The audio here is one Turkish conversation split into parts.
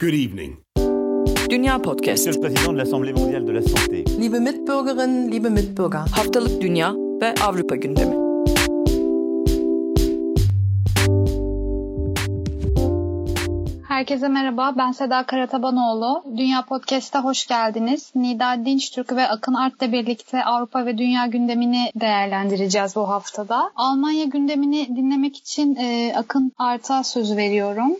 Good evening. Dünya Podcast. Monsieur le Président de l'Assemblée mondiale de la santé. Liebe Mitbürgerinnen, liebe Mitbürger. Haftalık Dünya ve Avrupa gündemi. Herkese merhaba, ben Seda Karatabanoğlu. Dünya Podcast'a hoş geldiniz. Nida Dinçtürk ve Akın Art'la birlikte Avrupa ve Dünya gündemini değerlendireceğiz bu haftada. Almanya gündemini dinlemek için e, Akın Art'a söz veriyorum.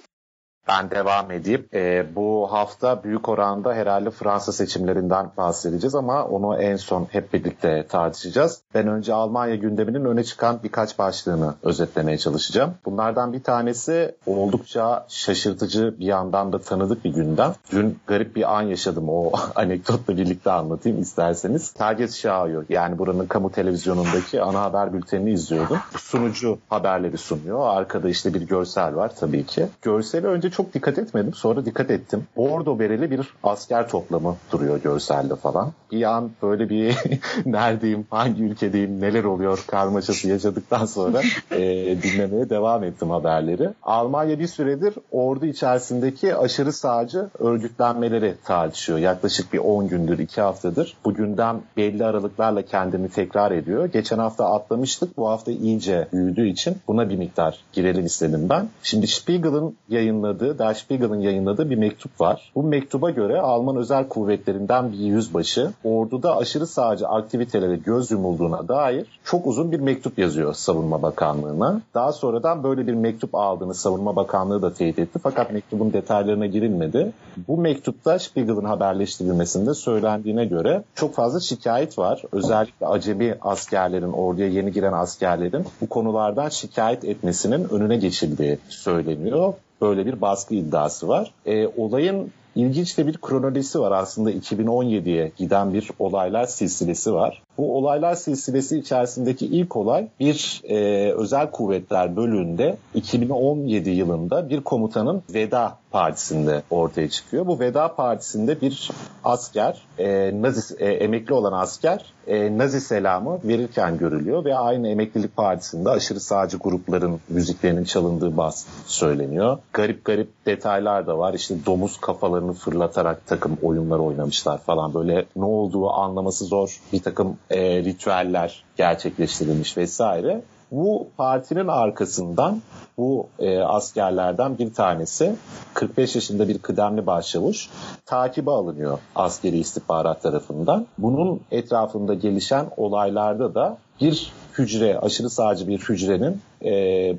Ben devam edeyim. Ee, bu hafta büyük oranda herhalde Fransa seçimlerinden bahsedeceğiz ama onu en son hep birlikte tartışacağız. Ben önce Almanya gündeminin öne çıkan birkaç başlığını özetlemeye çalışacağım. Bunlardan bir tanesi oldukça şaşırtıcı bir yandan da tanıdık bir gündem. Dün garip bir an yaşadım o anekdotla birlikte anlatayım isterseniz. Tagesschau yani buranın kamu televizyonundaki ana haber bültenini izliyordum. Sunucu haberleri sunuyor. Arkada işte bir görsel var tabii ki. Görseli önce çok dikkat etmedim. Sonra dikkat ettim. Bordo bereli bir asker toplamı duruyor görselde falan. Bir an böyle bir neredeyim, hangi ülkedeyim, neler oluyor karmaşası yaşadıktan sonra e, dinlemeye devam ettim haberleri. Almanya bir süredir ordu içerisindeki aşırı sağcı örgütlenmeleri tartışıyor. Yaklaşık bir 10 gündür, 2 haftadır. Bu gündem belli aralıklarla kendini tekrar ediyor. Geçen hafta atlamıştık. Bu hafta iyice büyüdüğü için buna bir miktar girelim istedim ben. Şimdi Spiegel'ın yayınladığı Der Spiegel'ın yayınladığı bir mektup var. Bu mektuba göre Alman özel kuvvetlerinden bir yüzbaşı orduda aşırı sağcı aktivitelere göz yumulduğuna dair çok uzun bir mektup yazıyor Savunma Bakanlığı'na. Daha sonradan böyle bir mektup aldığını Savunma Bakanlığı da teyit etti fakat mektubun detaylarına girilmedi. Bu mektupta Spiegel'ın haberleştirilmesinde söylendiğine göre çok fazla şikayet var. Özellikle acemi askerlerin, orduya yeni giren askerlerin bu konulardan şikayet etmesinin önüne geçildiği söyleniyor böyle bir baskı iddiası var. E, olayın ilginç de bir kronolojisi var aslında 2017'ye giden bir olaylar silsilesi var. Bu olaylar silsilesi içerisindeki ilk olay bir e, özel kuvvetler bölüğünde 2017 yılında bir komutanın veda partisinde ortaya çıkıyor. Bu veda partisinde bir asker, e, Nazi, e, emekli olan asker e, Nazi selamı verirken görülüyor ve aynı emeklilik partisinde aşırı sağcı grupların müziklerinin çalındığı bahs söyleniyor. Garip garip detaylar da var. İşte domuz kafalarını fırlatarak takım oyunlar oynamışlar falan. Böyle ne olduğu anlaması zor bir takım e, ritüeller gerçekleştirilmiş vesaire. Bu partinin arkasından bu e, askerlerden bir tanesi 45 yaşında bir kıdemli başçavuş takibe alınıyor askeri istihbarat tarafından. Bunun etrafında gelişen olaylarda da bir hücre, aşırı sağcı bir hücrenin e,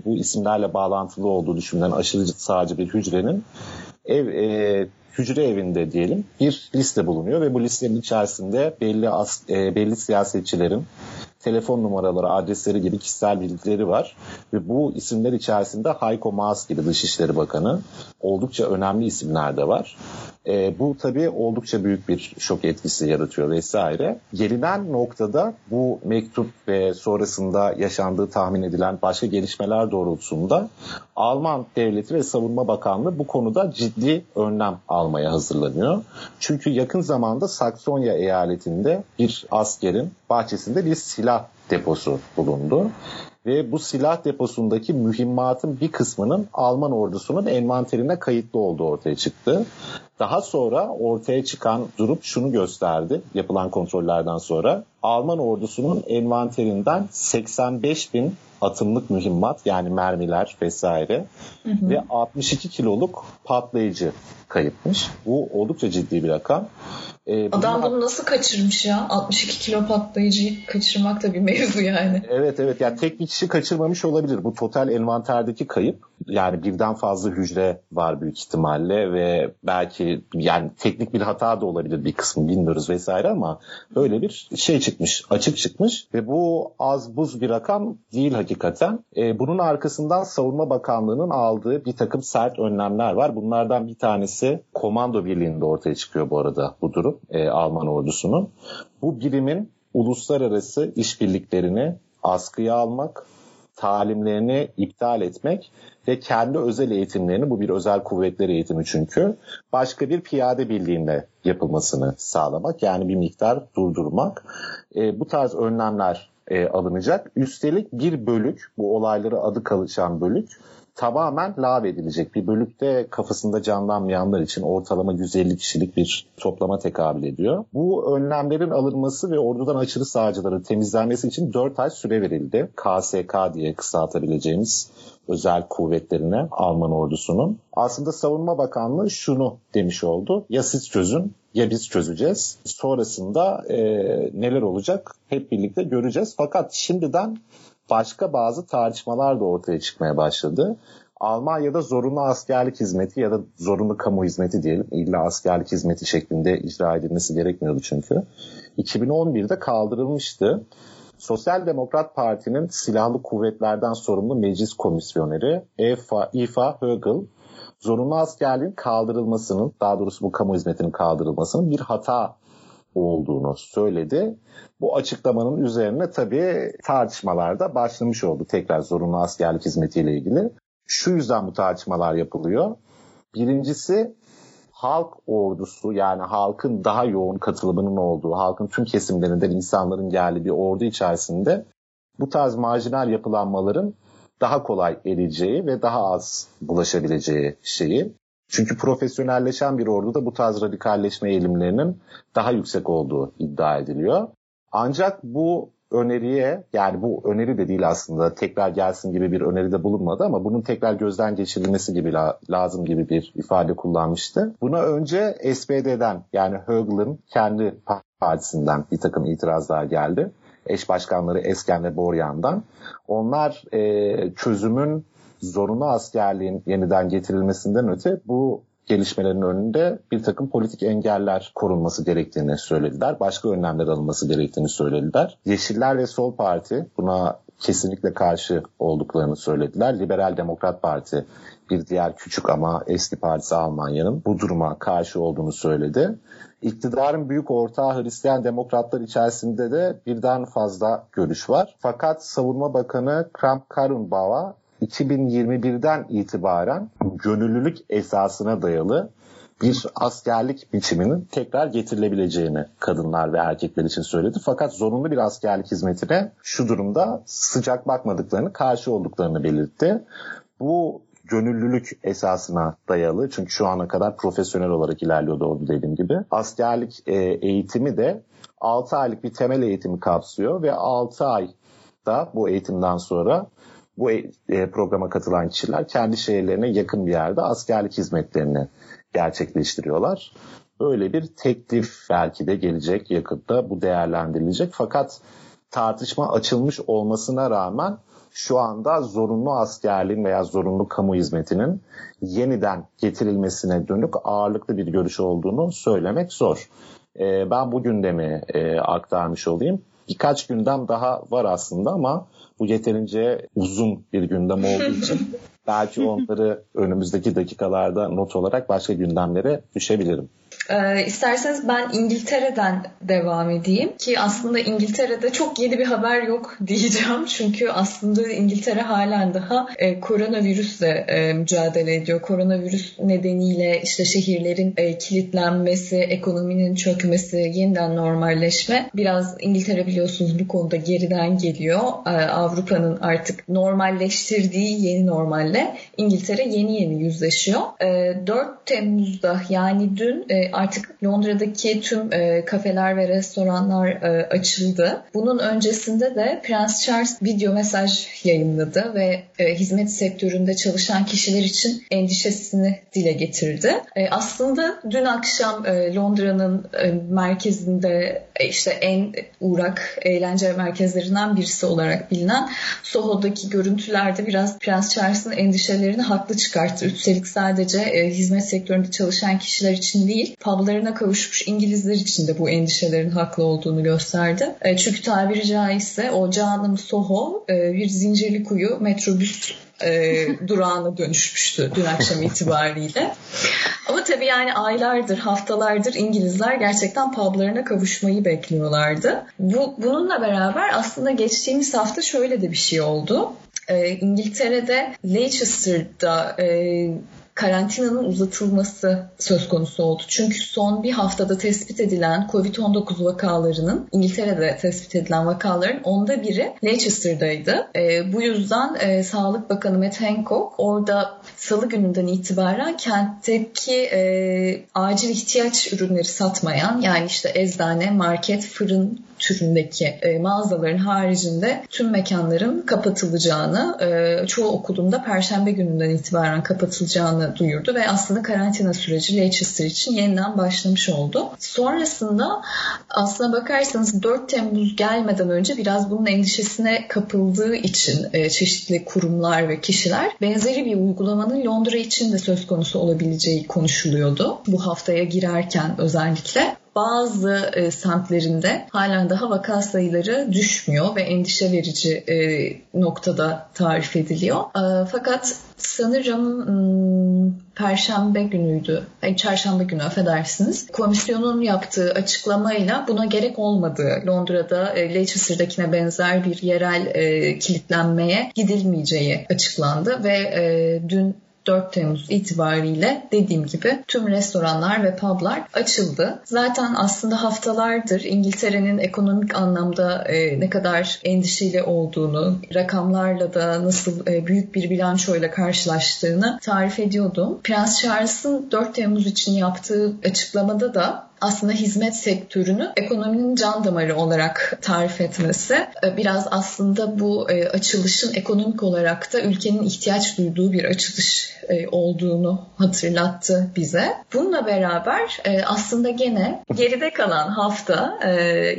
bu isimlerle bağlantılı olduğu düşünülen aşırı sağcı bir hücrenin ev e, hücre evinde diyelim bir liste bulunuyor ve bu listenin içerisinde belli as, e, belli siyasetçilerin telefon numaraları, adresleri gibi kişisel bilgileri var. Ve bu isimler içerisinde Heiko Maas gibi Dışişleri Bakanı oldukça önemli isimler de var. E, bu tabii oldukça büyük bir şok etkisi yaratıyor vesaire. Gelinen noktada bu mektup ve sonrasında yaşandığı tahmin edilen başka gelişmeler doğrultusunda Alman Devleti ve Savunma Bakanlığı bu konuda ciddi önlem almaya hazırlanıyor. Çünkü yakın zamanda Saksonya eyaletinde bir askerin bahçesinde bir silah deposu bulundu ve bu silah deposundaki mühimmatın bir kısmının Alman ordusunun envanterine kayıtlı olduğu ortaya çıktı. Daha sonra ortaya çıkan durum şunu gösterdi yapılan kontrollerden sonra. Alman ordusunun envanterinden 85 bin atımlık mühimmat yani mermiler vesaire hı hı. ve 62 kiloluk patlayıcı kayıpmış. Bu oldukça ciddi bir rakam. Ee, Adam bunu nasıl kaçırmış ya? 62 kilo patlayıcıyı kaçırmak da bir mevzu yani. Evet evet yani tek bir kişi kaçırmamış olabilir. Bu total envanterdeki kayıp yani birden fazla hücre var büyük ihtimalle ve belki yani teknik bir hata da olabilir bir kısmı bilmiyoruz vesaire ama böyle bir şey çıkmış açık çıkmış ve bu az buz bir rakam değil hakikaten. Ee, bunun arkasından Savunma Bakanlığı'nın aldığı bir takım sert önlemler var. Bunlardan bir tanesi komando birliğinde ortaya çıkıyor bu arada bu durum e, Alman ordusunun. Bu birimin uluslararası işbirliklerini askıya almak, talimlerini iptal etmek ve kendi özel eğitimlerini, bu bir özel kuvvetler eğitimi çünkü, başka bir piyade birliğinde yapılmasını sağlamak. Yani bir miktar durdurmak. E, bu tarz önlemler e, alınacak. Üstelik bir bölük, bu olayları adı kalışan bölük, tamamen lav edilecek. Bir bölükte kafasında canlanmayanlar için ortalama 150 kişilik bir toplama tekabül ediyor. Bu önlemlerin alınması ve ordudan aşırı sağcıların temizlenmesi için 4 ay süre verildi. KSK diye kısaltabileceğimiz özel kuvvetlerine Alman ordusunun. Aslında Savunma Bakanlığı şunu demiş oldu. Ya siz çözün ya biz çözeceğiz. Sonrasında e, neler olacak hep birlikte göreceğiz. Fakat şimdiden başka bazı tartışmalar da ortaya çıkmaya başladı. Almanya'da zorunlu askerlik hizmeti ya da zorunlu kamu hizmeti diyelim. İlla askerlik hizmeti şeklinde icra edilmesi gerekmiyordu çünkü. 2011'de kaldırılmıştı. Sosyal Demokrat Parti'nin silahlı kuvvetlerden sorumlu meclis komisyoneri Eva, Eva Högel zorunlu askerliğin kaldırılmasının, daha doğrusu bu kamu hizmetinin kaldırılmasının bir hata olduğunu söyledi. Bu açıklamanın üzerine tabii tartışmalar da başlamış oldu tekrar zorunlu askerlik hizmetiyle ilgili. Şu yüzden bu tartışmalar yapılıyor. Birincisi halk ordusu yani halkın daha yoğun katılımının olduğu, halkın tüm kesimlerinden insanların geldiği bir ordu içerisinde bu tarz marjinal yapılanmaların daha kolay eriyeceği ve daha az bulaşabileceği şeyi. Çünkü profesyonelleşen bir orduda bu tarz radikalleşme eğilimlerinin daha yüksek olduğu iddia ediliyor. Ancak bu öneriye yani bu öneri de değil aslında tekrar gelsin gibi bir öneride bulunmadı ama bunun tekrar gözden geçirilmesi gibi la, lazım gibi bir ifade kullanmıştı. Buna önce SPD'den yani Högel'in kendi partisinden bir takım itirazlar geldi. Eş başkanları Esken ve Boryan'dan. Onlar e, çözümün zorunlu askerliğin yeniden getirilmesinden öte bu gelişmelerin önünde bir takım politik engeller korunması gerektiğini söylediler. Başka önlemler alınması gerektiğini söylediler. Yeşiller ve Sol Parti buna kesinlikle karşı olduklarını söylediler. Liberal Demokrat Parti bir diğer küçük ama eski partisi Almanya'nın bu duruma karşı olduğunu söyledi. İktidarın büyük ortağı Hristiyan demokratlar içerisinde de birden fazla görüş var. Fakat Savunma Bakanı Kramp Karrenbauer 2021'den itibaren gönüllülük esasına dayalı bir askerlik biçiminin tekrar getirilebileceğini kadınlar ve erkekler için söyledi. Fakat zorunlu bir askerlik hizmetine şu durumda sıcak bakmadıklarını, karşı olduklarını belirtti. Bu gönüllülük esasına dayalı çünkü şu ana kadar profesyonel olarak ilerliyordu orada dediğim gibi. Askerlik e, eğitimi de 6 aylık bir temel eğitimi kapsıyor ve 6 ay da bu eğitimden sonra bu e, programa katılan kişiler kendi şehirlerine yakın bir yerde askerlik hizmetlerini gerçekleştiriyorlar. Böyle bir teklif belki de gelecek yakında bu değerlendirilecek. Fakat tartışma açılmış olmasına rağmen şu anda zorunlu askerliğin veya zorunlu kamu hizmetinin yeniden getirilmesine dönük ağırlıklı bir görüş olduğunu söylemek zor. Ee, ben bu gündemi e, aktarmış olayım. Birkaç gündem daha var aslında ama bu yeterince uzun bir gündem olduğu için belki onları önümüzdeki dakikalarda not olarak başka gündemlere düşebilirim. Ee, isterseniz ben İngiltere'den devam edeyim ki aslında İngiltere'de çok yeni bir haber yok diyeceğim. Çünkü aslında İngiltere halen daha e, koronavirüsle e, mücadele ediyor. Koronavirüs nedeniyle işte şehirlerin e, kilitlenmesi, ekonominin çökmesi, yeniden normalleşme. Biraz İngiltere biliyorsunuz bu konuda geriden geliyor. E, Avrupa'nın artık normalleştirdiği yeni normalle İngiltere yeni yeni yüzleşiyor. E, 4 Temmuz'da yani dün e, artık Londra'daki tüm e, kafeler ve restoranlar e, açıldı. Bunun öncesinde de Prens Charles video mesaj yayınladı ve e, hizmet sektöründe çalışan kişiler için endişesini dile getirdi. E, aslında dün akşam e, Londra'nın e, merkezinde e, işte en uğrak eğlence merkezlerinden birisi olarak bilinen Soho'daki görüntülerde biraz Prens Charles'ın endişelerini haklı çıkarttı. Üstelik sadece e, hizmet sektöründe çalışan kişiler için değil, publarına kavuşmuş İngilizler için de bu endişelerin haklı olduğunu gösterdi. E, çünkü tabiri caizse o canım Soho e, bir zincirli kuyu metrobüs e, durağına dönüşmüştü dün akşam itibariyle. Ama tabii yani aylardır, haftalardır İngilizler gerçekten publarına kavuşmayı bekliyorlardı. Bu, bununla beraber aslında geçtiğimiz hafta şöyle de bir şey oldu. E, İngiltere'de Leicester'da e, karantinanın uzatılması söz konusu oldu. Çünkü son bir haftada tespit edilen COVID-19 vakalarının İngiltere'de tespit edilen vakaların onda biri Leicester'daydı. E, bu yüzden e, Sağlık Bakanı Matt Hancock orada salı gününden itibaren kentteki e, acil ihtiyaç ürünleri satmayan yani işte eczane, market, fırın türündeki e, mağazaların haricinde tüm mekanların kapatılacağını, e, çoğu okulun da perşembe gününden itibaren kapatılacağını duyurdu ve aslında karantina süreci Leicester için yeniden başlamış oldu. Sonrasında aslına bakarsanız 4 Temmuz gelmeden önce biraz bunun endişesine kapıldığı için e, çeşitli kurumlar ve kişiler benzeri bir uygulamanın Londra için de söz konusu olabileceği konuşuluyordu. Bu haftaya girerken özellikle bazı e, semtlerinde halen daha vaka sayıları düşmüyor ve endişe verici e, noktada tarif ediliyor. E, fakat sanırım hmm, Perşembe günüydü, ay çarşamba günü affedersiniz. Komisyonun yaptığı açıklamayla buna gerek olmadığı, Londra'da e, Leicester'dakine benzer bir yerel e, kilitlenmeye gidilmeyeceği açıklandı ve e, dün 4 Temmuz itibariyle dediğim gibi tüm restoranlar ve publar açıldı. Zaten aslında haftalardır İngiltere'nin ekonomik anlamda e, ne kadar endişeli olduğunu, rakamlarla da nasıl e, büyük bir bilançoyla karşılaştığını tarif ediyordum. Prens Charles'ın 4 Temmuz için yaptığı açıklamada da aslında hizmet sektörünü ekonominin can damarı olarak tarif etmesi e, biraz aslında bu e, açılışın ekonomik olarak da ülkenin ihtiyaç duyduğu bir açılış e, olduğunu hatırlattı bize. Bununla beraber aslında gene geride kalan hafta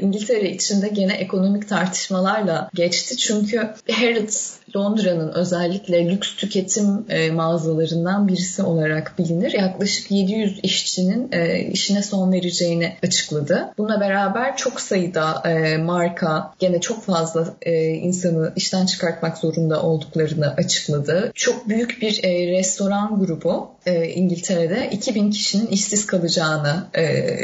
İngiltere içinde gene ekonomik tartışmalarla geçti. Çünkü Harrods Londra'nın özellikle lüks tüketim mağazalarından birisi olarak bilinir. Yaklaşık 700 işçinin işine son verecek vereceğini açıkladı. Buna beraber çok sayıda e, marka gene çok fazla e, insanı işten çıkartmak zorunda olduklarını açıkladı. Çok büyük bir e, restoran grubu e, İngiltere'de 2000 kişinin işsiz kalacağını e,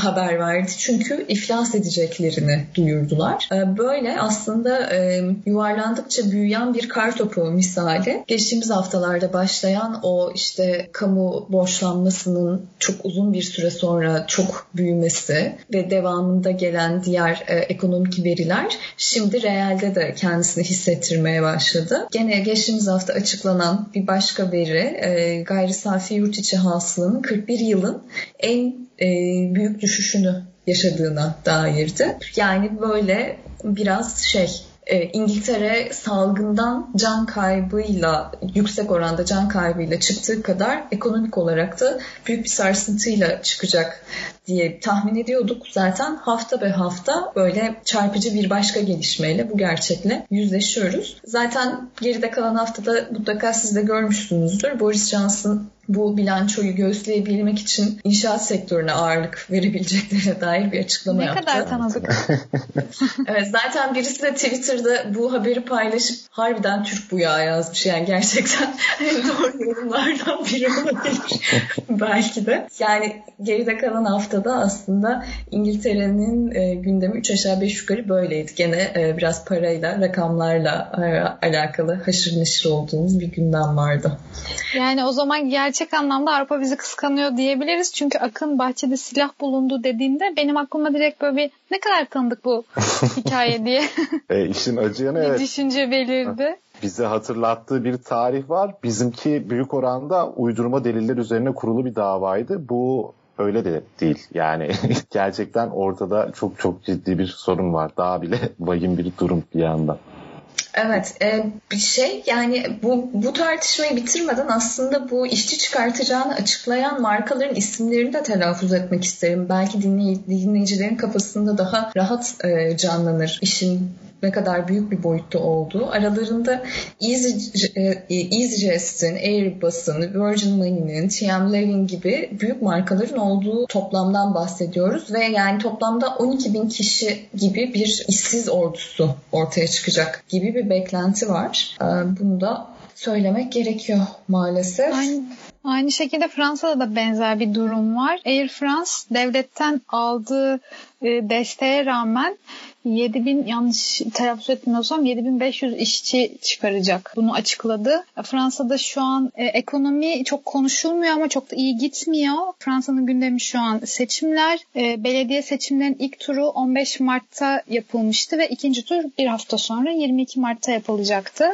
haber verdi. Çünkü iflas edeceklerini duyurdular. E, böyle aslında e, yuvarlandıkça büyüyen bir kar topu misali. Geçtiğimiz haftalarda başlayan o işte kamu borçlanmasının çok uzun bir süre sonra çok büyümesi ve devamında gelen diğer e, ekonomik veriler şimdi realde de kendisini hissettirmeye başladı. Gene geçtiğimiz hafta açıklanan bir başka veri e, gayri safi yurt içi hasılanın 41 yılın en e, büyük düşüşünü yaşadığına dairdi. Yani böyle biraz şey e, İngiltere salgından can kaybıyla yüksek oranda can kaybıyla çıktığı kadar ekonomik olarak da büyük bir sarsıntıyla çıkacak diye tahmin ediyorduk. Zaten hafta be hafta böyle çarpıcı bir başka gelişmeyle bu gerçekle yüzleşiyoruz. Zaten geride kalan haftada mutlaka siz de görmüşsünüzdür. Boris Johnson bu bilançoyu göğüsleyebilmek için inşaat sektörüne ağırlık verebileceklerine dair bir açıklama ne yaptı. Ne kadar tanıdık. evet zaten birisi de Twitter'da bu haberi paylaşıp harbiden Türk bu ya yazmış. Yani gerçekten en doğru yorumlardan biri olabilir belki de. Yani geride kalan haftada aslında İngiltere'nin e, gündemi 3 aşağı 5 yukarı böyleydi. Gene e, biraz parayla, rakamlarla e, alakalı haşır neşir olduğumuz bir gündem vardı. Yani o zaman gerçek anlamda Avrupa bizi kıskanıyor diyebiliriz. Çünkü Akın bahçede silah bulundu dediğinde benim aklıma direkt böyle bir ne kadar tanıdık bu hikaye diye. e, işin acı yanı evet. düşünce belirdi bize hatırlattığı bir tarih var. Bizimki büyük oranda uydurma deliller üzerine kurulu bir davaydı. Bu öyle de değil. Yani gerçekten ortada çok çok ciddi bir sorun var. Daha bile vahim bir durum bir yandan. Evet, e, bir şey yani bu bu tartışmayı bitirmeden aslında bu işçi çıkartacağını açıklayan markaların isimlerini de telaffuz etmek isterim. Belki dinley dinleyicilerin kafasında daha rahat e, canlanır işin ne kadar büyük bir boyutta olduğu. Aralarında Easy, e, EasyJet'in, Airbus'un, Virgin Money'nin, TM gibi büyük markaların olduğu toplamdan bahsediyoruz ve yani toplamda 12 bin kişi gibi bir işsiz ordusu ortaya çıkacak gibi bir beklenti var. E, bunu da söylemek gerekiyor maalesef. Aynı, aynı şekilde Fransa'da da benzer bir durum var. Air France devletten aldığı e, desteğe rağmen 7000 yanlış telaffuz etmiyorsam 7500 işçi çıkaracak. Bunu açıkladı. Fransa'da şu an e, ekonomi çok konuşulmuyor ama çok da iyi gitmiyor. Fransa'nın gündemi şu an seçimler. E, belediye seçimlerinin ilk turu 15 Mart'ta yapılmıştı ve ikinci tur bir hafta sonra 22 Mart'ta yapılacaktı.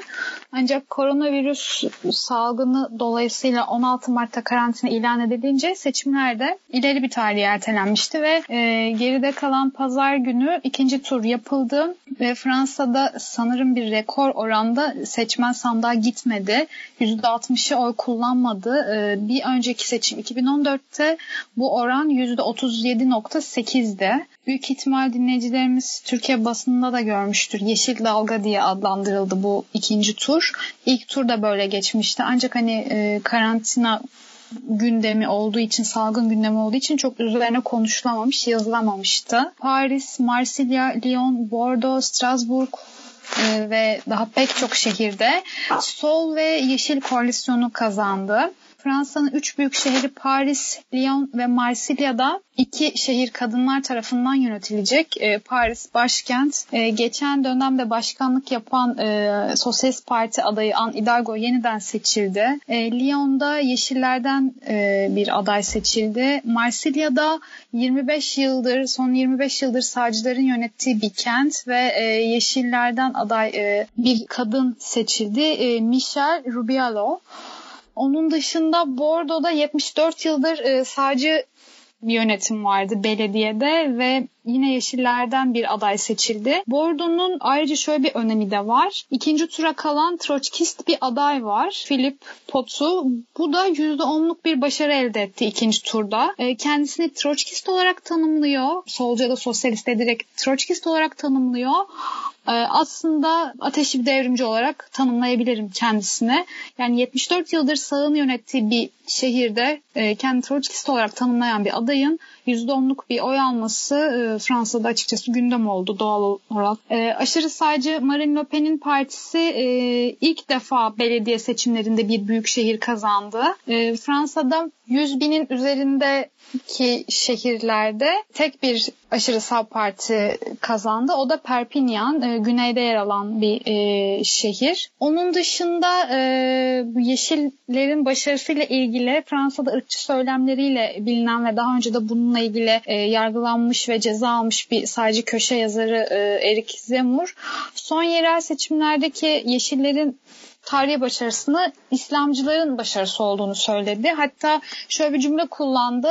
Ancak koronavirüs salgını dolayısıyla 16 Mart'ta karantina ilan edilince seçimler de ileri bir tarihe ertelenmişti ve e, geride kalan pazar günü ikinci tur yapıldı ve Fransa'da sanırım bir rekor oranda seçmen sandığa gitmedi. %60'ı oy kullanmadı. E, bir önceki seçim 2014'te bu oran %37.8'di. Büyük ihtimal dinleyicilerimiz Türkiye basınında da görmüştür. Yeşil dalga diye adlandırıldı bu ikinci tur. İlk tur da böyle geçmişti. Ancak hani e, karantina gündemi olduğu için, salgın gündemi olduğu için çok üzerine konuşulamamış, yazılamamıştı. Paris, Marsilya, Lyon, Bordeaux, Strasbourg, e, ve daha pek çok şehirde Sol ve Yeşil koalisyonu kazandı. Fransa'nın üç büyük şehri Paris, Lyon ve Marsilya'da iki şehir kadınlar tarafından yönetilecek. E, Paris başkent. E, geçen dönemde başkanlık yapan e, Sosyalist Parti adayı Anne Hidalgo yeniden seçildi. E, Lyon'da Yeşillerden e, bir aday seçildi. Marsilya'da 25 yıldır, son 25 yıldır sağcıların yönettiği bir kent ve e, Yeşillerden aday e, bir kadın seçildi. E, Michel Rubialo. Onun dışında Bordo'da 74 yıldır e, bir yönetim vardı belediyede ve yine Yeşillerden bir aday seçildi. Bordo'nun ayrıca şöyle bir önemi de var. İkinci tura kalan Troçkist bir aday var. Philip Potu. Bu da %10'luk bir başarı elde etti ikinci turda. E, kendisini Troçkist olarak tanımlıyor. Solcu ya da sosyalist direkt Troçkist olarak tanımlıyor. E, aslında ateşli bir devrimci olarak tanımlayabilirim kendisine. Yani 74 yıldır sağın yönettiği bir şehirde e, kendi Troçkist olarak tanımlayan bir adayın %10'luk bir oy alması e, Fransa'da açıkçası gündem oldu doğal olarak. E, aşırı sağcı Marine Le Pen'in partisi e, ilk defa belediye seçimlerinde bir büyük şehir kazandı. Fransa'da 100 binin üzerindeki şehirlerde tek bir aşırı sağ parti kazandı. O da Perpignan, güneyde yer alan bir şehir. Onun dışında Yeşillerin başarısıyla ilgili Fransa'da ırkçı söylemleriyle bilinen ve daha önce de bununla ilgili e, yargılanmış ve ceza almış bir sadece köşe yazarı e, Erik Zemmour. Son yerel seçimlerdeki Yeşillerin tarihi başarısını İslamcıların başarısı olduğunu söyledi. Hatta şöyle bir cümle kullandı.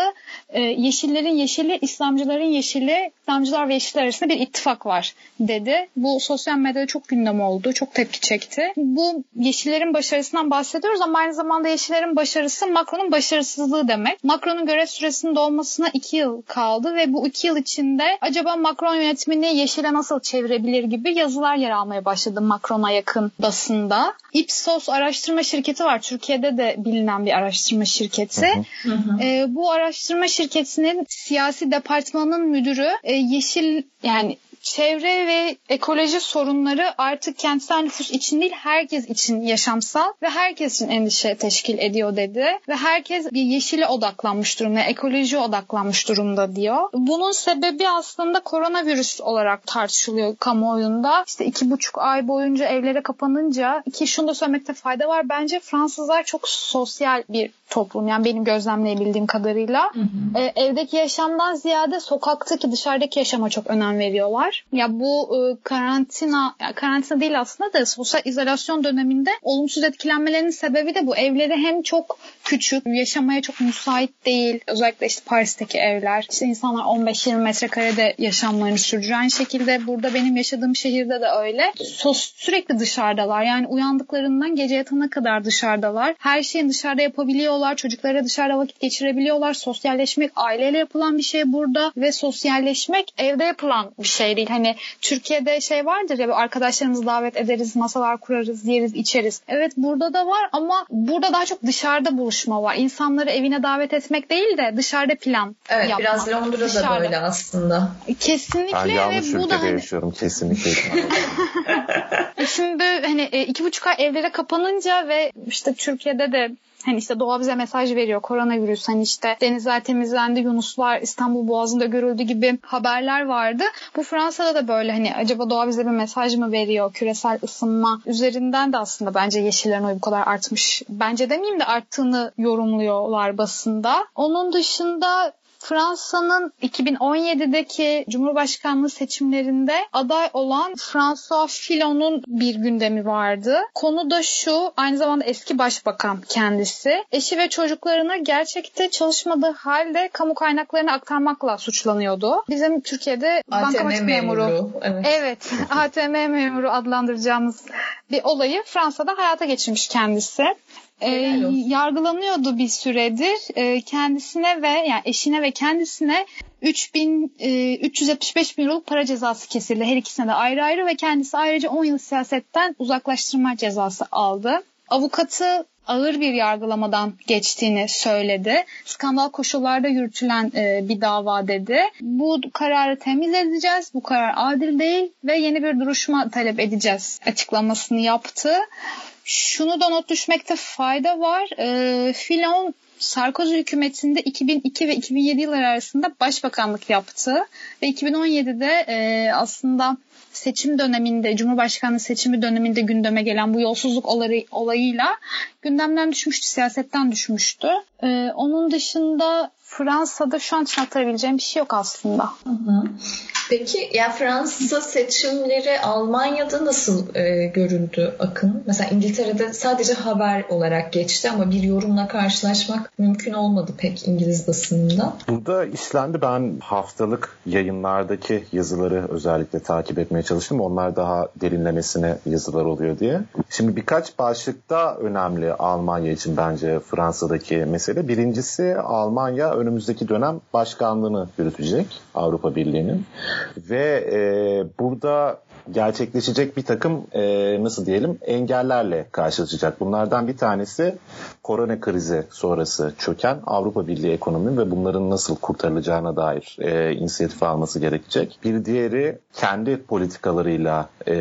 E, yeşillerin yeşili, İslamcıların yeşili, İslamcılar ve Yeşiller arasında bir ittifak var dedi. Bu sosyal medyada çok gündem oldu. Çok tepki çekti. Bu Yeşillerin başarısından bahsediyoruz ama aynı zamanda Yeşillerin başarısı Macron'un başarısızlığı demek. Macron'un görev süresinin dolmasına iki yıl kaldı ve bu iki yıl içinde acaba Macron yönetimini Yeşile nasıl çevirebilir gibi yazılar yer almaya başladı Macron'a yakın basında. Ipsos araştırma şirketi var. Türkiye'de de bilinen bir araştırma şirketi. Hı hı. E, bu araştırma şirketinin siyasi departmanın müdürü e, yeşil yani çevre ve ekoloji sorunları artık kentsel nüfus için değil herkes için yaşamsal ve herkes için endişe teşkil ediyor dedi. Ve herkes bir yeşile odaklanmış durumda, ekoloji odaklanmış durumda diyor. Bunun sebebi aslında koronavirüs olarak tartışılıyor kamuoyunda. İşte iki buçuk ay boyunca evlere kapanınca ki şunu da söylemekte fayda var. Bence Fransızlar çok sosyal bir toplum. Yani benim gözlemleyebildiğim kadarıyla. Hı hı. E, evdeki yaşamdan ziyade sokaktaki dışarıdaki yaşama çok önem veriyorlar. Ya bu e, karantina, ya karantina değil aslında da sosyal izolasyon döneminde olumsuz etkilenmelerinin sebebi de bu. Evleri hem çok küçük, yaşamaya çok müsait değil. Özellikle işte Paris'teki evler. İşte insanlar 15-20 metrekarede yaşamlarını sürdürüyor. Aynı şekilde burada benim yaşadığım şehirde de öyle. Sos, sürekli dışarıdalar. Yani uyandıklarından gece yatana kadar dışarıdalar. Her şeyin dışarıda yapabiliyorlar. Çocuklara dışarıda vakit geçirebiliyorlar. Sosyalleşmek aileyle yapılan bir şey burada ve sosyalleşmek evde yapılan bir şey değil. Hani Türkiye'de şey vardır ya arkadaşlarımızı davet ederiz, masalar kurarız, yeriz, içeriz. Evet burada da var ama burada daha çok dışarıda buluşma var. İnsanları evine davet etmek değil de dışarıda plan evet, yapmak. biraz Londra'da dışarıda. böyle aslında. Kesinlikle. Ben yanlış ve bu da hani... yaşıyorum kesinlikle. E şimdi hani e, iki buçuk ay evlere kapanınca ve işte Türkiye'de de Hani işte doğa bize mesaj veriyor. Koronavirüs hani işte denizler temizlendi, Yunuslar İstanbul Boğazı'nda görüldü gibi haberler vardı. Bu Fransa'da da böyle hani acaba doğa bize bir mesaj mı veriyor? Küresel ısınma üzerinden de aslında bence yeşillerin oyu bu kadar artmış. Bence demeyeyim de arttığını yorumluyorlar basında. Onun dışında Fransa'nın 2017'deki Cumhurbaşkanlığı seçimlerinde aday olan François Fillon'un bir gündemi vardı. Konu da şu, aynı zamanda eski başbakan kendisi. Eşi ve çocuklarını gerçekte çalışmadığı halde kamu kaynaklarını aktarmakla suçlanıyordu. Bizim Türkiye'de bankamatik memuru. memuru. Evet. evet, ATM memuru adlandıracağımız bir olayı Fransa'da hayata geçirmiş kendisi e, yargılanıyordu bir süredir. E, kendisine ve yani eşine ve kendisine 3000 e, 375 bin euroluk para cezası kesildi. Her ikisine de ayrı ayrı ve kendisi ayrıca 10 yıl siyasetten uzaklaştırma cezası aldı. Avukatı ağır bir yargılamadan geçtiğini söyledi. Skandal koşullarda yürütülen e, bir dava dedi. Bu kararı temiz edeceğiz. Bu karar adil değil ve yeni bir duruşma talep edeceğiz açıklamasını yaptı. Şunu da not düşmekte fayda var. E, Filon Sarkozy hükümetinde 2002 ve 2007 yılları arasında başbakanlık yaptı ve 2017'de e, aslında seçim döneminde, Cumhurbaşkanlığı seçimi döneminde gündeme gelen bu yolsuzluk olayı, olayıyla gündemden düşmüştü, siyasetten düşmüştü. Ee, onun dışında Fransa'da şu an için aktarabileceğim bir şey yok aslında. Peki ya Fransa seçimleri Almanya'da nasıl e, görüldü Akın? Mesela İngiltere'de sadece haber olarak geçti ama bir yorumla karşılaşmak mümkün olmadı pek İngiliz basınında. Burada işlendi. Ben haftalık yayınlardaki yazıları özellikle takip etmeye çalıştım. Onlar daha derinlemesine yazılar oluyor diye. Şimdi birkaç başlıkta önemli Almanya için bence Fransa'daki mesele. Birincisi Almanya önümüzdeki dönem başkanlığını yürütecek Avrupa Birliği'nin. Ve e, burada gerçekleşecek bir takım e, nasıl diyelim engellerle karşılaşacak. Bunlardan bir tanesi korona krizi sonrası çöken Avrupa Birliği ekonomi ve bunların nasıl kurtarılacağına dair e, inisiyatif alması gerekecek. Bir diğeri kendi politikalarıyla e,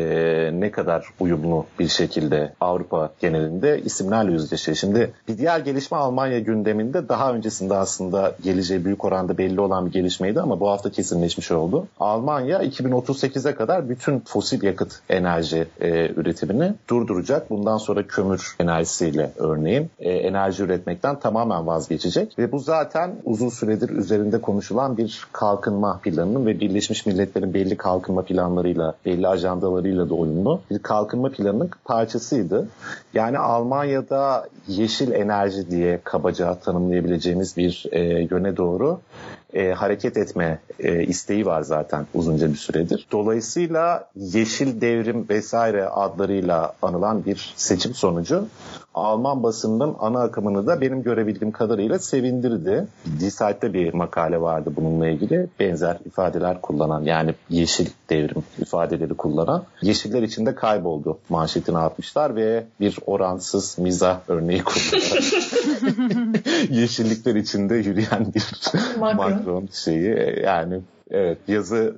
ne kadar uyumlu bir şekilde Avrupa genelinde isimlerle yüzleşiyor. Şimdi bir diğer gelişme Almanya gündeminde daha öncesinde aslında geleceği büyük oranda belli olan bir gelişmeydi ama bu hafta kesinleşmiş oldu. Almanya 2038'e kadar bütün fosil yakıt enerji e, üretimini durduracak. Bundan sonra kömür enerjisiyle örneğin e, enerji üretmekten tamamen vazgeçecek ve bu zaten uzun süredir üzerinde konuşulan bir kalkınma planının ve Birleşmiş Milletler'in belli kalkınma planlarıyla, belli ajandalarıyla da uyumlu bir kalkınma planının parçasıydı. Yani Almanya'da yeşil enerji diye kabaca tanımlayabileceğimiz bir e, yöne doğru e, hareket etme e, isteği var zaten uzunca bir süredir. Dolayısıyla yeşil devrim vesaire adlarıyla anılan bir seçim sonucu Alman basınının ana akımını da benim görebildiğim kadarıyla sevindirdi. Die bir makale vardı bununla ilgili. Benzer ifadeler kullanan yani yeşil devrim ifadeleri kullanan. Yeşiller içinde kayboldu manşetini atmışlar ve bir oransız miza örneği kullanarak yeşillikler içinde yürüyen bir Macron, Macron şeyi yani evet yazı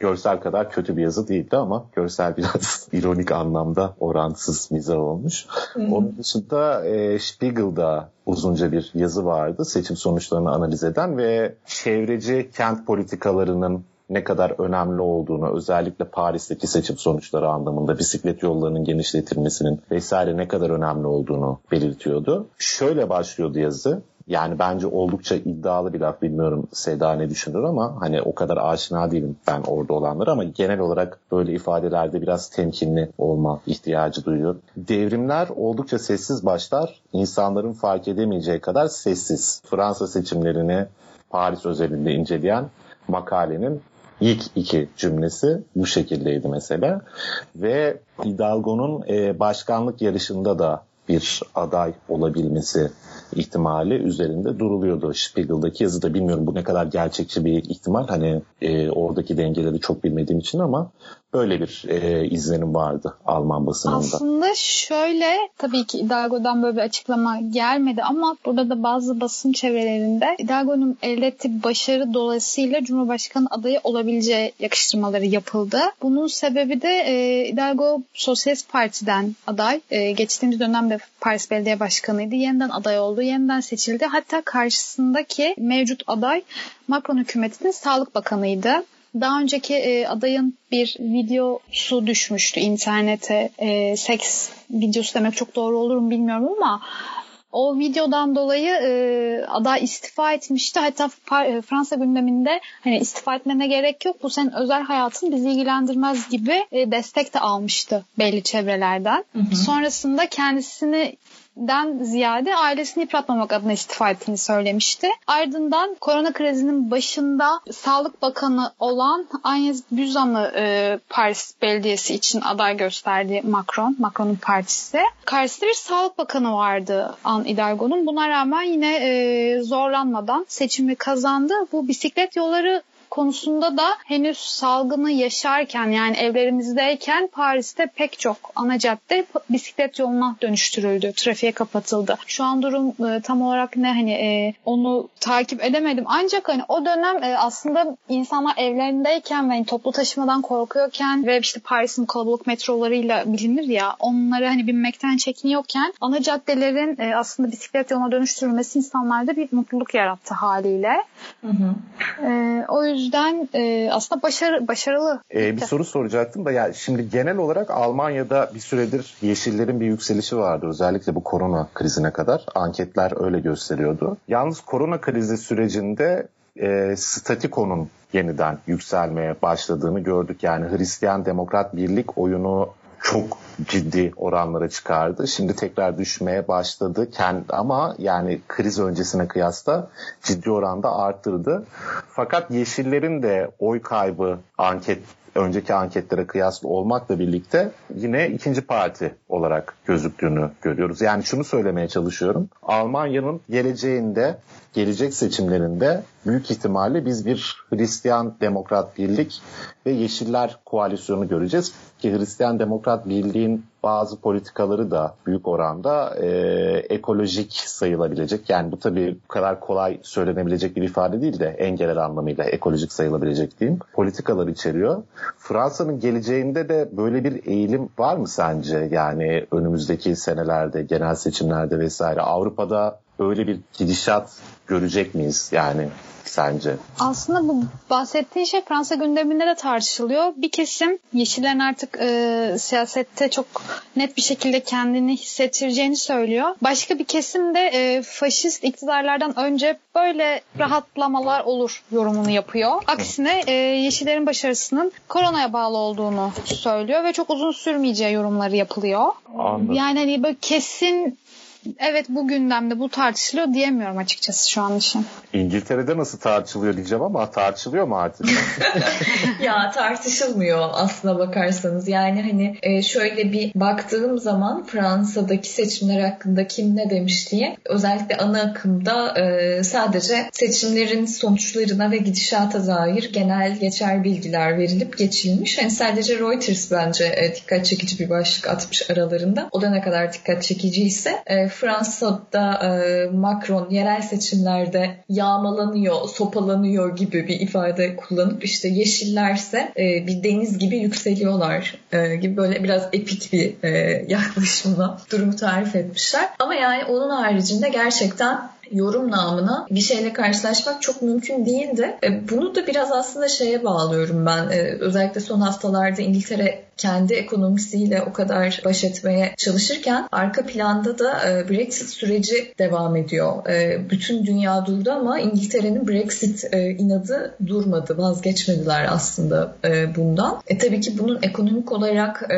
görsel kadar kötü bir yazı değildi ama görsel biraz ironik anlamda oransız mizah olmuş. Hmm. Onun dışında e, Spiegel'da uzunca bir yazı vardı seçim sonuçlarını analiz eden ve çevreci kent politikalarının ne kadar önemli olduğunu özellikle Paris'teki seçim sonuçları anlamında bisiklet yollarının genişletilmesinin vesaire ne kadar önemli olduğunu belirtiyordu. Şöyle başlıyordu yazı. Yani bence oldukça iddialı bir laf bilmiyorum Seda ne düşünür ama hani o kadar aşina değilim ben orada olanlar ama genel olarak böyle ifadelerde biraz temkinli olma ihtiyacı duyuyor. Devrimler oldukça sessiz başlar. insanların fark edemeyeceği kadar sessiz. Fransa seçimlerini Paris özelinde inceleyen makalenin ilk iki cümlesi bu şekildeydi mesela. Ve Hidalgo'nun e, başkanlık yarışında da bir aday olabilmesi ihtimali üzerinde duruluyordu. Spiegel'daki yazıda bilmiyorum bu ne kadar gerçekçi bir ihtimal. Hani e, oradaki dengeleri çok bilmediğim için ama böyle bir e, izlenim vardı Alman basınında. Aslında şöyle tabii ki Hidalgo'dan böyle bir açıklama gelmedi ama burada da bazı basın çevrelerinde Hidalgo'nun elde ettiği başarı dolayısıyla Cumhurbaşkanı adayı olabileceği yakıştırmaları yapıldı. Bunun sebebi de e, Hidalgo Sosyalist Parti'den aday. E, geçtiğimiz dönemde Paris Belediye Başkanı'ydı. Yeniden aday oldu. Yeniden seçildi. Hatta karşısındaki mevcut aday Macron hükümetinin Sağlık Bakanı'ydı. Daha önceki e, adayın bir videosu düşmüştü internete. E, seks videosu demek çok doğru olur mu bilmiyorum ama o videodan dolayı e, aday istifa etmişti. Hatta e, Fransa gündeminde hani istifa etmene gerek yok. Bu senin özel hayatın bizi ilgilendirmez gibi e, destek de almıştı belli çevrelerden. Hı hı. Sonrasında kendisini den ziyade ailesini yıpratmamak adına istifa ettiğini söylemişti. Ardından korona krizinin başında Sağlık Bakanı olan Agnes Buzan'ı e, Paris Belediyesi için aday gösterdi Macron, Macron'un partisi. Karşısında bir Sağlık Bakanı vardı An Hidalgo'nun. Buna rağmen yine e, zorlanmadan seçimi kazandı. Bu bisiklet yolları konusunda da henüz salgını yaşarken yani evlerimizdeyken Paris'te pek çok ana cadde bisiklet yoluna dönüştürüldü. Trafiğe kapatıldı. Şu an durum e, tam olarak ne hani e, onu takip edemedim. Ancak hani o dönem e, aslında insanlar evlerindeyken ve hani, toplu taşımadan korkuyorken ve işte Paris'in kalabalık metrolarıyla bilinir ya onları hani binmekten çekiniyorken ana caddelerin e, aslında bisiklet yoluna dönüştürülmesi insanlarda bir mutluluk yarattı haliyle. Hı hı. E, o yüzden yüzden e, aslında başarı, başarılı. Ee, bir soru soracaktım da ya şimdi genel olarak Almanya'da bir süredir yeşillerin bir yükselişi vardı. Özellikle bu korona krizine kadar. Anketler öyle gösteriyordu. Yalnız korona krizi sürecinde e, statiko'nun yeniden yükselmeye başladığını gördük. Yani Hristiyan Demokrat Birlik oyunu çok ciddi oranlara çıkardı. Şimdi tekrar düşmeye başladı. Kendi, ama yani kriz öncesine kıyasla ciddi oranda arttırdı. Fakat Yeşillerin de oy kaybı anket önceki anketlere kıyasla olmakla birlikte yine ikinci parti olarak gözüktüğünü görüyoruz. Yani şunu söylemeye çalışıyorum. Almanya'nın geleceğinde, gelecek seçimlerinde büyük ihtimalle biz bir Hristiyan Demokrat Birlik ve Yeşiller koalisyonu göreceğiz. Ki Hristiyan Demokrat Birliğin bazı politikaları da büyük oranda e, ekolojik sayılabilecek. Yani bu tabii bu kadar kolay söylenebilecek bir ifade değil de en genel anlamıyla ekolojik sayılabilecek diyeyim. Politikalar içeriyor. Fransa'nın geleceğinde de böyle bir eğilim var mı sence? Yani önümüzdeki senelerde, genel seçimlerde vesaire Avrupa'da öyle bir gidişat görecek miyiz? Yani sence? Aslında bu bahsettiğin şey Fransa gündeminde de tartışılıyor. Bir kesim Yeşillerin artık e, siyasette çok net bir şekilde kendini hissettireceğini söylüyor. Başka bir kesim de e, faşist iktidarlardan önce böyle rahatlamalar olur yorumunu yapıyor. Aksine e, Yeşillerin başarısının koronaya bağlı olduğunu söylüyor ve çok uzun sürmeyeceği yorumları yapılıyor. Anladım. Yani hani böyle kesin evet bu gündemde bu tartışılıyor diyemiyorum açıkçası şu an için. İngiltere'de nasıl tartışılıyor diyeceğim ama tartışılıyor mu artık? ya tartışılmıyor aslına bakarsanız. Yani hani e, şöyle bir baktığım zaman Fransa'daki seçimler hakkında kim ne demiş diye özellikle ana akımda e, sadece seçimlerin sonuçlarına ve gidişata dair genel geçer bilgiler verilip geçilmiş. Yani sadece Reuters bence e, dikkat çekici bir başlık atmış aralarında. O da ne kadar dikkat çekiciyse Fransa'da e, Macron yerel seçimlerde yağmalanıyor, sopalanıyor gibi bir ifade kullanıp işte yeşillerse e, bir deniz gibi yükseliyorlar e, gibi böyle biraz epik bir e, yaklaşımla durumu tarif etmişler. Ama yani onun haricinde gerçekten yorum namına bir şeyle karşılaşmak çok mümkün değildi. E, bunu da biraz aslında şeye bağlıyorum ben. E, özellikle son haftalarda İngiltere kendi ekonomisiyle o kadar baş etmeye çalışırken arka planda da e, Brexit süreci devam ediyor. Bütün dünya durdu ama İngiltere'nin Brexit inadı durmadı. Vazgeçmediler aslında bundan. E tabii ki bunun ekonomik olarak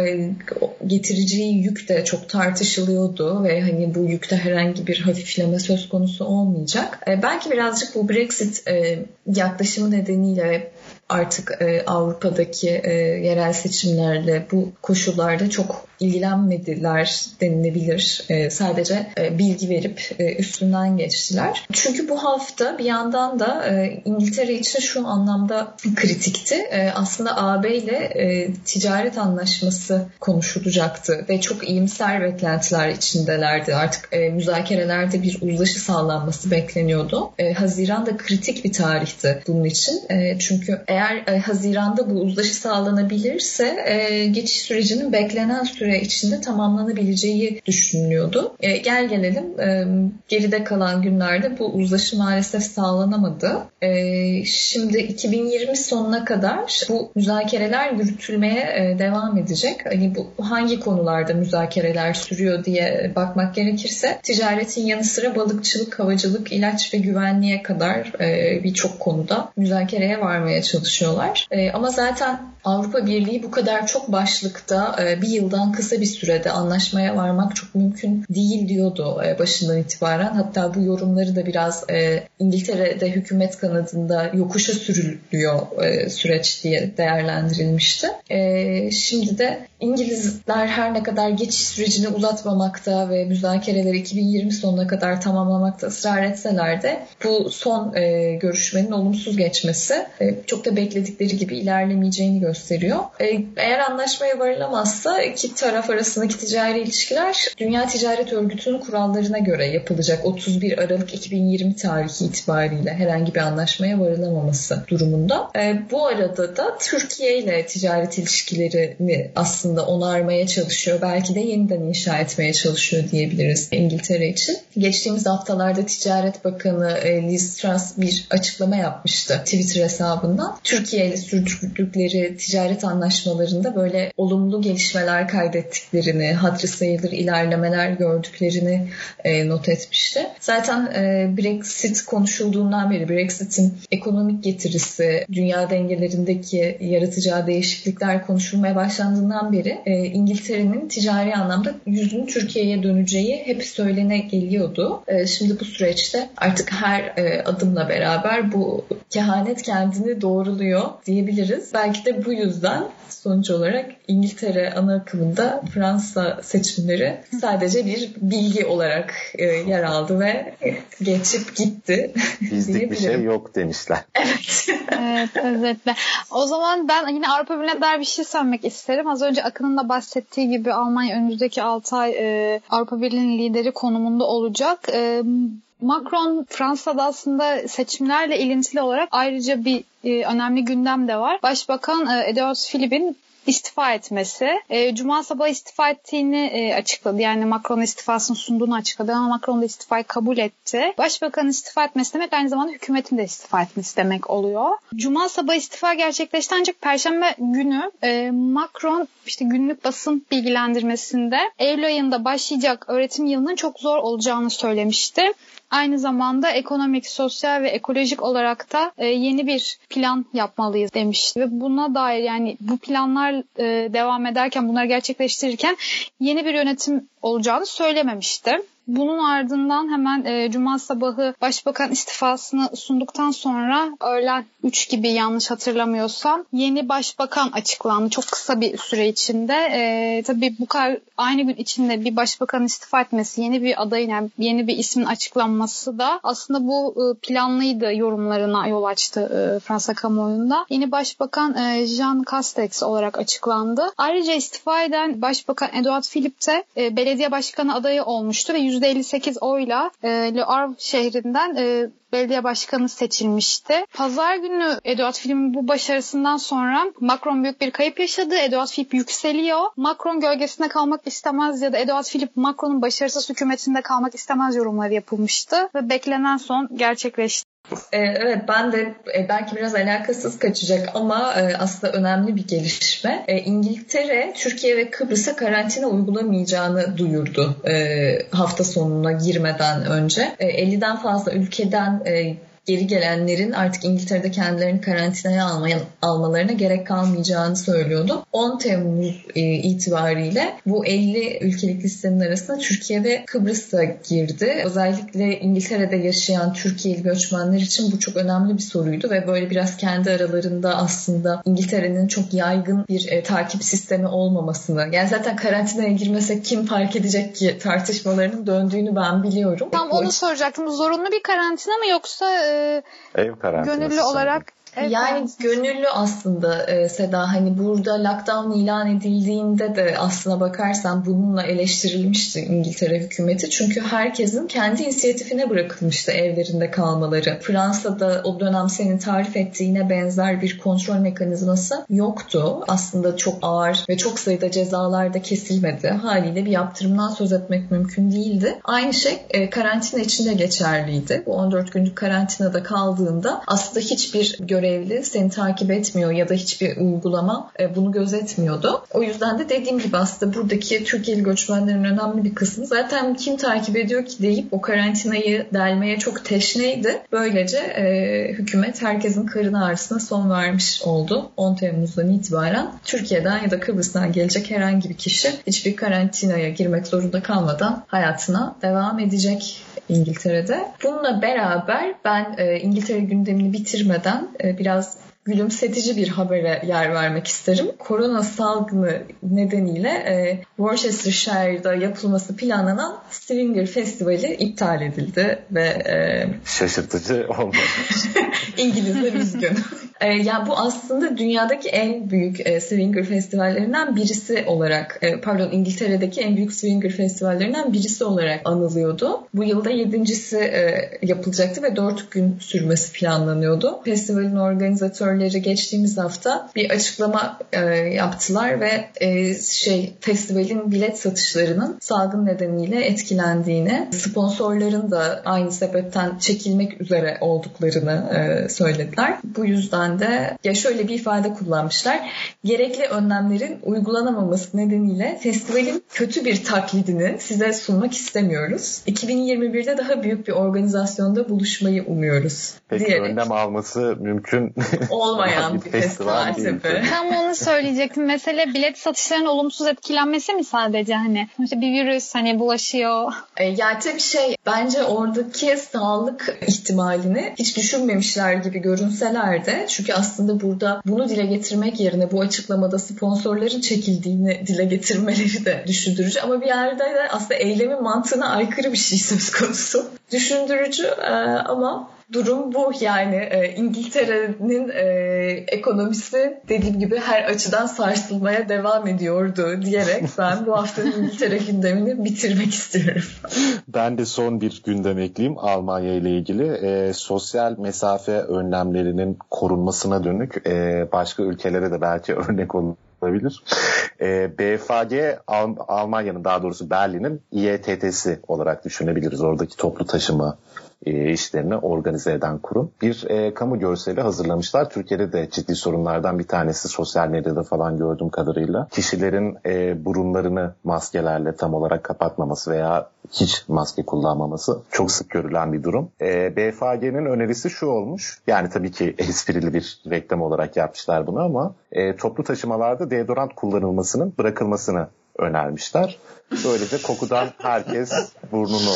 getireceği yük de çok tartışılıyordu ve hani bu yükte herhangi bir hafifleme söz konusu olmayacak. E, belki birazcık bu Brexit e, yaklaşımı nedeniyle artık e, Avrupa'daki e, yerel seçimlerle bu koşullarda çok ilgilenmediler denilebilir. E, sadece e, bilgi verip e, üstünden geçtiler. Çünkü bu hafta bir yandan da e, İngiltere için şu anlamda kritikti. E, aslında AB ile e, ticaret anlaşması konuşulacaktı ve çok iyimser beklentiler içindelerdi. Artık e, müzakerelerde bir uzlaşı sağlanması bekleniyordu. E, Haziran da kritik bir tarihti bunun için. E, çünkü eğer e, Haziran'da bu uzlaşı sağlanabilirse e, geçiş sürecinin beklenen süre içinde tamamlanabileceği düşünülüyordu. E, gel gelelim e, geride kalan günlerde bu uzlaşı maalesef sağlanamadı. E, şimdi 2020 sonuna kadar bu müzakereler yürütülmeye e, devam edecek. Hani bu hangi konularda müzakereler sürüyor diye bakmak gerekirse ticaretin yanı sıra balıkçılık, havacılık, ilaç ve güvenliğe kadar e, birçok konuda müzakereye varmaya çalışıyorlar. E, ama zaten Avrupa Birliği bu kadar çok başlıkta e, bir yıldan kısa bir sürede anlaşmaya varmak çok mümkün değil diyordu e, başından itibaren. Hatta bu yorumları da biraz e, İngiltere'de hükümet kanadında yokuşa sürülüyor süreç diye değerlendirilmişti. Şimdi de İngilizler her ne kadar geçiş sürecini uzatmamakta ve müzakereleri 2020 sonuna kadar tamamlamakta ısrar etseler de bu son görüşmenin olumsuz geçmesi çok da bekledikleri gibi ilerlemeyeceğini gösteriyor. Eğer anlaşmaya varılamazsa iki taraf arasındaki ticari ilişkiler Dünya Ticaret Örgütü'nün kurallarına göre yapılacak 31 Aralık 2020 tarihi itibariyle herhangi bir anlaşmaya varılamaması durumunda. Bu arada da Türkiye ile ticaret ilişkilerini aslında onarmaya çalışıyor. Belki de yeniden inşa etmeye çalışıyor diyebiliriz İngiltere için. Geçtiğimiz haftalarda Ticaret Bakanı Liz Truss bir açıklama yapmıştı Twitter hesabından. Türkiye ile sürdürdükleri ticaret anlaşmalarında böyle olumlu gelişmeler kaydettiklerini, hatırı sayılır ilerlemeler gördüklerini e, not etmişti. Zaten e, Brexit konuşulduğundan beri Brexit'in ekonomik getirisi, dünya dengelerindeki yaratacağı değişiklikler konuşulmaya başlandığından beri e, İngiltere'nin ticari anlamda yüzünün Türkiye'ye döneceği hep söylene geliyordu. E, şimdi bu süreçte artık her e, adımla beraber bu kehanet kendini doğruluyor diyebiliriz. Belki de bu yüzden sonuç olarak İngiltere ana akımında Fransa seçimleri sadece bir bilgi olarak e, yer aldı ve geçip gitti. Bizlik bir şey yok demişler. Evet. evet özetle. O zaman ben yine Avrupa Birliği'ne dair bir şey söylemek isterim. Az önce Akın'ın da bahsettiği gibi Almanya önümüzdeki 6 ay e, Avrupa Birliği'nin lideri konumunda olacak. E, Macron Fransa'da aslında seçimlerle ilintili olarak ayrıca bir e, önemli gündem de var. Başbakan e, Edouard Philippe'in istifa etmesi. E, Cuma sabahı istifa ettiğini e, açıkladı. Yani Macron istifasını sunduğunu açıkladı ama Macron da istifayı kabul etti. Başbakanın istifa etmesi demek aynı zamanda hükümetin de istifa etmesi demek oluyor. Cuma sabahı istifa gerçekleşti ancak Perşembe günü e, Macron işte günlük basın bilgilendirmesinde Eylül ayında başlayacak öğretim yılının çok zor olacağını söylemişti. Aynı zamanda ekonomik, sosyal ve ekolojik olarak da e, yeni bir plan yapmalıyız demişti. Ve buna dair yani bu planlar e, devam ederken, bunları gerçekleştirirken yeni bir yönetim olacağını söylememişti. Bunun ardından hemen e, Cuma sabahı Başbakan istifasını sunduktan sonra öğlen 3 gibi yanlış hatırlamıyorsam yeni başbakan açıklandı çok kısa bir süre içinde. E, tabii bu kadar aynı gün içinde bir başbakan istifa etmesi, yeni bir adayın yani yeni bir ismin açıklanması da aslında bu e, planlıydı yorumlarına yol açtı e, Fransa kamuoyunda. Yeni başbakan e, Jean Castex olarak açıklandı. Ayrıca istifa eden Başbakan Edouard Philippe de e, belediye başkanı adayı olmuştu ve %58 oyla e, Le Havre şehrinden e, belediye başkanı seçilmişti. Pazar günü Edouard Philippe'in bu başarısından sonra Macron büyük bir kayıp yaşadı. Edouard Philippe yükseliyor. Macron gölgesinde kalmak istemez ya da Edouard Philippe Macron'un başarısız hükümetinde kalmak istemez yorumları yapılmıştı ve beklenen son gerçekleşti. Ee, evet ben de e, belki biraz alakasız kaçacak ama e, aslında önemli bir gelişme. E, İngiltere Türkiye ve Kıbrıs'a karantina uygulamayacağını duyurdu hafta sonuna girmeden önce. 50'den fazla ülkeden geri gelenlerin artık İngiltere'de kendilerini karantinaya almaya, almalarına gerek kalmayacağını söylüyordu. 10 Temmuz e, itibariyle bu 50 ülkelik listenin arasında Türkiye ve Kıbrıs da girdi. Özellikle İngiltere'de yaşayan Türkiye'li göçmenler için bu çok önemli bir soruydu ve böyle biraz kendi aralarında aslında İngiltere'nin çok yaygın bir e, takip sistemi olmamasını yani zaten karantinaya girmesek kim fark edecek ki tartışmalarının döndüğünü ben biliyorum. Tam onu soracaktım. Zorunlu bir karantina mı yoksa e, Ev karantinası. gönüllü olarak Evet, yani gönüllü aslında e, Seda hani burada lockdown ilan edildiğinde de aslına bakarsan bununla eleştirilmişti İngiltere hükümeti. Çünkü herkesin kendi inisiyatifine bırakılmıştı evlerinde kalmaları. Fransa'da o dönem senin tarif ettiğine benzer bir kontrol mekanizması yoktu. Aslında çok ağır ve çok sayıda cezalar da kesilmedi. Haliyle bir yaptırımdan söz etmek mümkün değildi. Aynı şey e, karantina içinde geçerliydi. Bu 14 günlük karantinada kaldığında aslında hiçbir görevli seni takip etmiyor ya da hiçbir uygulama e, bunu gözetmiyordu. O yüzden de dediğim gibi aslında buradaki Türkiye'li göçmenlerin önemli bir kısmı zaten kim takip ediyor ki deyip o karantinayı delmeye çok teşneydi. Böylece e, hükümet herkesin karın ağrısına son vermiş oldu. 10 Temmuz'dan itibaren Türkiye'den ya da Kıbrıs'tan gelecek herhangi bir kişi hiçbir karantinaya girmek zorunda kalmadan hayatına devam edecek İngiltere'de. Bununla beraber ben e, İngiltere gündemini bitirmeden e, biraz gülümsetici bir habere yer vermek isterim. Korona salgını nedeniyle e, Worcestershire'da yapılması planlanan Swinger Festivali iptal edildi ve e, Şaşırtıcı olmadı. İngilizler üzgün. E, yani bu aslında dünyadaki en büyük e, swinger festivallerinden birisi olarak, e, pardon İngiltere'deki en büyük swinger festivallerinden birisi olarak anılıyordu. Bu yılda yedincisi e, yapılacaktı ve dört gün sürmesi planlanıyordu. Festivalin organizatörleri geçtiğimiz hafta bir açıklama e, yaptılar ve e, şey festivalin bilet satışlarının salgın nedeniyle etkilendiğini, sponsorların da aynı sebepten çekilmek üzere olduklarını e, söylediler. Bu yüzden de ya şöyle bir ifade kullanmışlar. Gerekli önlemlerin uygulanamaması nedeniyle festivalin kötü bir taklidini size sunmak istemiyoruz. 2021'de daha büyük bir organizasyonda buluşmayı umuyoruz. Peki diyerek. önlem alması mümkün olmayan bir festival tabii. Tam onu söyleyecektim. Mesele bilet satışlarının olumsuz etkilenmesi mi sadece hani? Sonuçta bir virüs hani bulaşıyor. E, Yani tabii şey bence oradaki sağlık ihtimalini hiç düşünmemişler gibi görünseler de çünkü aslında burada bunu dile getirmek yerine bu açıklamada sponsorların çekildiğini dile getirmeleri de düşündürücü ama bir yerde de aslında eylemin mantığına aykırı bir şey söz konusu. Düşündürücü e, ama durum bu yani e, İngiltere'nin e, ekonomisi dediğim gibi her açıdan sarsılmaya devam ediyordu diyerek ben bu haftanın İngiltere gündemini bitirmek istiyorum. Ben de son bir gündem ekleyeyim Almanya ile ilgili. E, sosyal mesafe önlemlerinin korunmasına dönük e, başka ülkelere de belki örnek olabilir. E, BFG Al- Almanya'nın daha doğrusu Berlin'in İETT'si olarak düşünebiliriz. Oradaki toplu taşıma e, işlerini organize eden kurum. Bir e, kamu görseli hazırlamışlar. Türkiye'de de ciddi sorunlardan bir tanesi sosyal medyada falan gördüğüm kadarıyla. Kişilerin e, burunlarını maskelerle tam olarak kapatmaması veya hiç maske kullanmaması çok sık görülen bir durum. E, BFG'nin önerisi şu olmuş. Yani tabii ki esprili bir reklam olarak yapmışlar bunu ama e, toplu taşımalarda deodorant kullanılmasının bırakılmasını önermişler. Böylece kokudan herkes burnunu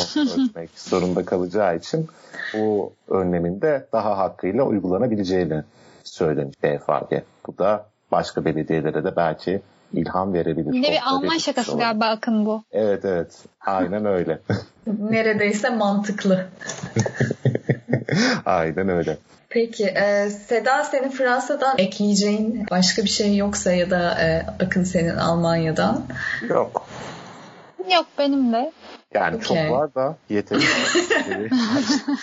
örtmek zorunda kalacağı için bu önlemin de daha hakkıyla uygulanabileceğini söylemiş BFG. Bu da başka belediyelere de belki ilham verebilir. Yine bir Alman şakası şey galiba Akın bu. Evet evet. Aynen öyle. Neredeyse mantıklı. Aynen öyle. Peki e, Seda senin Fransa'dan ekleyeceğin başka bir şey yoksa ya da e, Akın senin Almanya'dan. Yok. Yok benim de. Yani Okey. çok var da.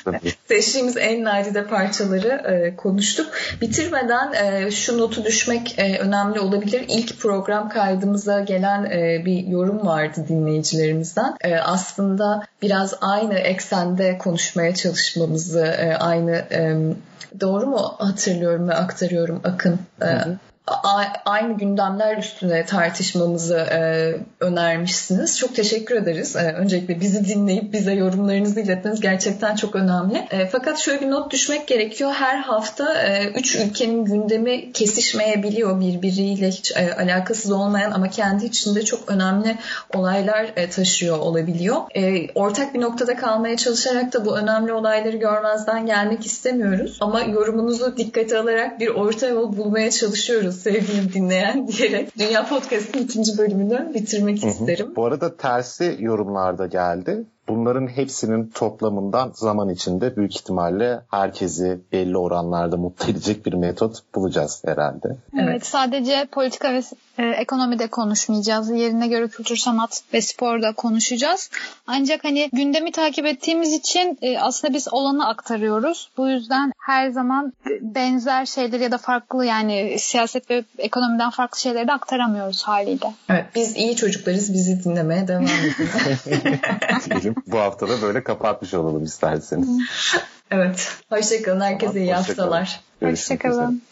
Tabii. Seçtiğimiz en nadide parçaları e, konuştuk. Bitirmeden e, şu notu düşmek e, önemli olabilir. İlk program kaydımıza gelen e, bir yorum vardı dinleyicilerimizden. E, aslında biraz aynı eksende konuşmaya çalışmamızı, e, aynı e, doğru mu hatırlıyorum ve aktarıyorum Akın? E, aynı gündemler üstüne tartışmamızı e, önermişsiniz. Çok teşekkür ederiz. E, öncelikle bizi dinleyip bize yorumlarınızı iletmeniz gerçekten çok önemli. E, fakat şöyle bir not düşmek gerekiyor. Her hafta e, üç ülkenin gündemi kesişmeyebiliyor birbiriyle hiç e, alakasız olmayan ama kendi içinde çok önemli olaylar e, taşıyor olabiliyor. E, ortak bir noktada kalmaya çalışarak da bu önemli olayları görmezden gelmek istemiyoruz. Ama yorumunuzu dikkate alarak bir orta yol bulmaya çalışıyoruz sevgili dinleyen diyerek Dünya Podcast'ın ikinci bölümünü bitirmek hı hı. isterim. Bu arada tersi yorumlarda geldi. Bunların hepsinin toplamından zaman içinde büyük ihtimalle herkesi belli oranlarda mutlu edecek bir metot bulacağız herhalde. Evet, evet sadece politika ve e, ekonomide konuşmayacağız. Yerine göre kültür, sanat ve sporda konuşacağız. Ancak hani gündemi takip ettiğimiz için e, aslında biz olanı aktarıyoruz. Bu yüzden her zaman benzer şeyler ya da farklı yani siyaset ve ekonomiden farklı şeyleri de aktaramıyoruz haliyle. Evet, biz iyi çocuklarız. Bizi dinlemeye devam edelim. Bu hafta da böyle kapatmış olalım isterseniz. evet. Hoşçakalın. Herkese tamam, iyi hoşça haftalar. Hoşçakalın.